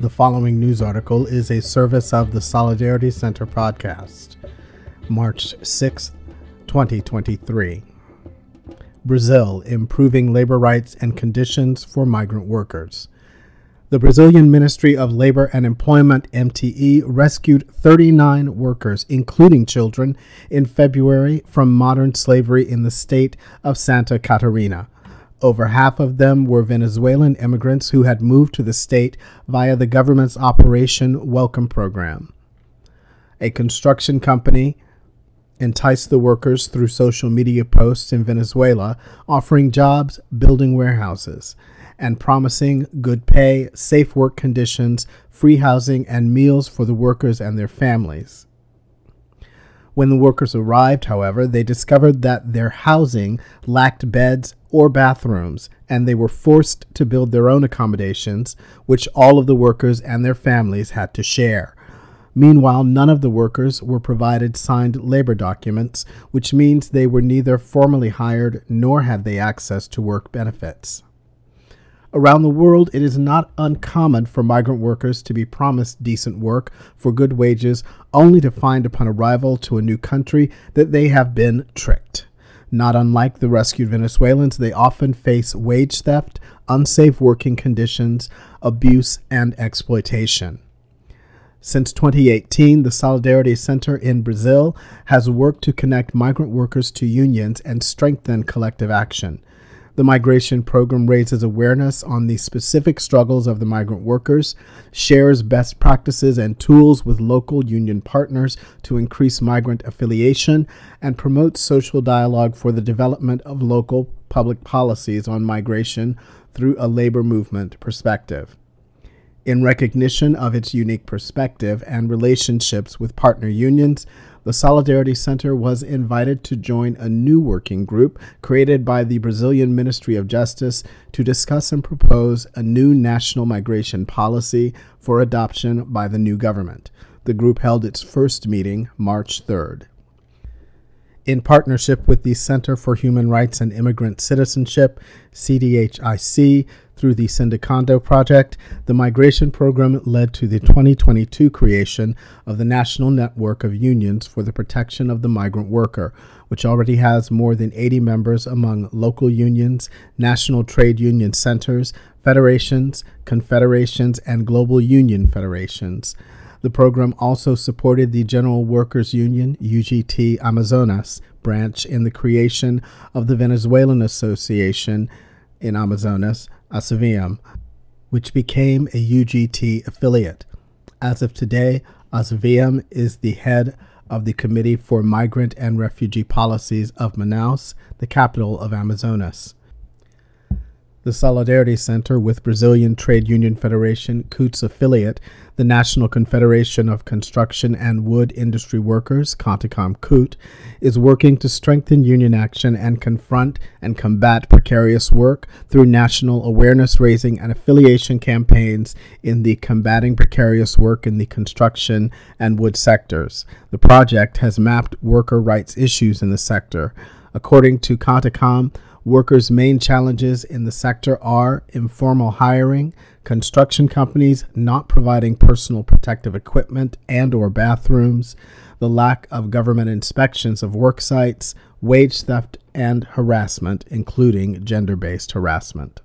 The following news article is a service of the Solidarity Center podcast, March 6, 2023. Brazil improving labor rights and conditions for migrant workers. The Brazilian Ministry of Labor and Employment, MTE, rescued 39 workers, including children, in February from modern slavery in the state of Santa Catarina. Over half of them were Venezuelan immigrants who had moved to the state via the government's Operation Welcome program. A construction company enticed the workers through social media posts in Venezuela, offering jobs, building warehouses, and promising good pay, safe work conditions, free housing, and meals for the workers and their families. When the workers arrived, however, they discovered that their housing lacked beds or bathrooms, and they were forced to build their own accommodations, which all of the workers and their families had to share. Meanwhile, none of the workers were provided signed labor documents, which means they were neither formally hired nor had they access to work benefits. Around the world, it is not uncommon for migrant workers to be promised decent work for good wages, only to find upon arrival to a new country that they have been tricked. Not unlike the rescued Venezuelans, they often face wage theft, unsafe working conditions, abuse, and exploitation. Since 2018, the Solidarity Center in Brazil has worked to connect migrant workers to unions and strengthen collective action. The migration program raises awareness on the specific struggles of the migrant workers, shares best practices and tools with local union partners to increase migrant affiliation, and promotes social dialogue for the development of local public policies on migration through a labor movement perspective. In recognition of its unique perspective and relationships with partner unions, the Solidarity Center was invited to join a new working group created by the Brazilian Ministry of Justice to discuss and propose a new national migration policy for adoption by the new government. The group held its first meeting March 3rd. In partnership with the Center for Human Rights and Immigrant Citizenship, CDHIC, through the Sindicando project, the migration program led to the 2022 creation of the National Network of Unions for the Protection of the Migrant Worker, which already has more than 80 members among local unions, national trade union centers, federations, confederations, and global union federations. The program also supported the General Workers Union, UGT Amazonas, branch in the creation of the Venezuelan Association in Amazonas, ASVM, which became a UGT affiliate. As of today, ASVM is the head of the Committee for Migrant and Refugee Policies of Manaus, the capital of Amazonas. The Solidarity Center with Brazilian Trade Union Federation, CUT's affiliate, the National Confederation of Construction and Wood Industry Workers, CONTICOM CUT, is working to strengthen union action and confront and combat precarious work through national awareness raising and affiliation campaigns in the combating precarious work in the construction and wood sectors. The project has mapped worker rights issues in the sector. According to CONTICOM, Workers' main challenges in the sector are informal hiring, construction companies not providing personal protective equipment and or bathrooms, the lack of government inspections of work sites, wage theft and harassment, including gender-based harassment.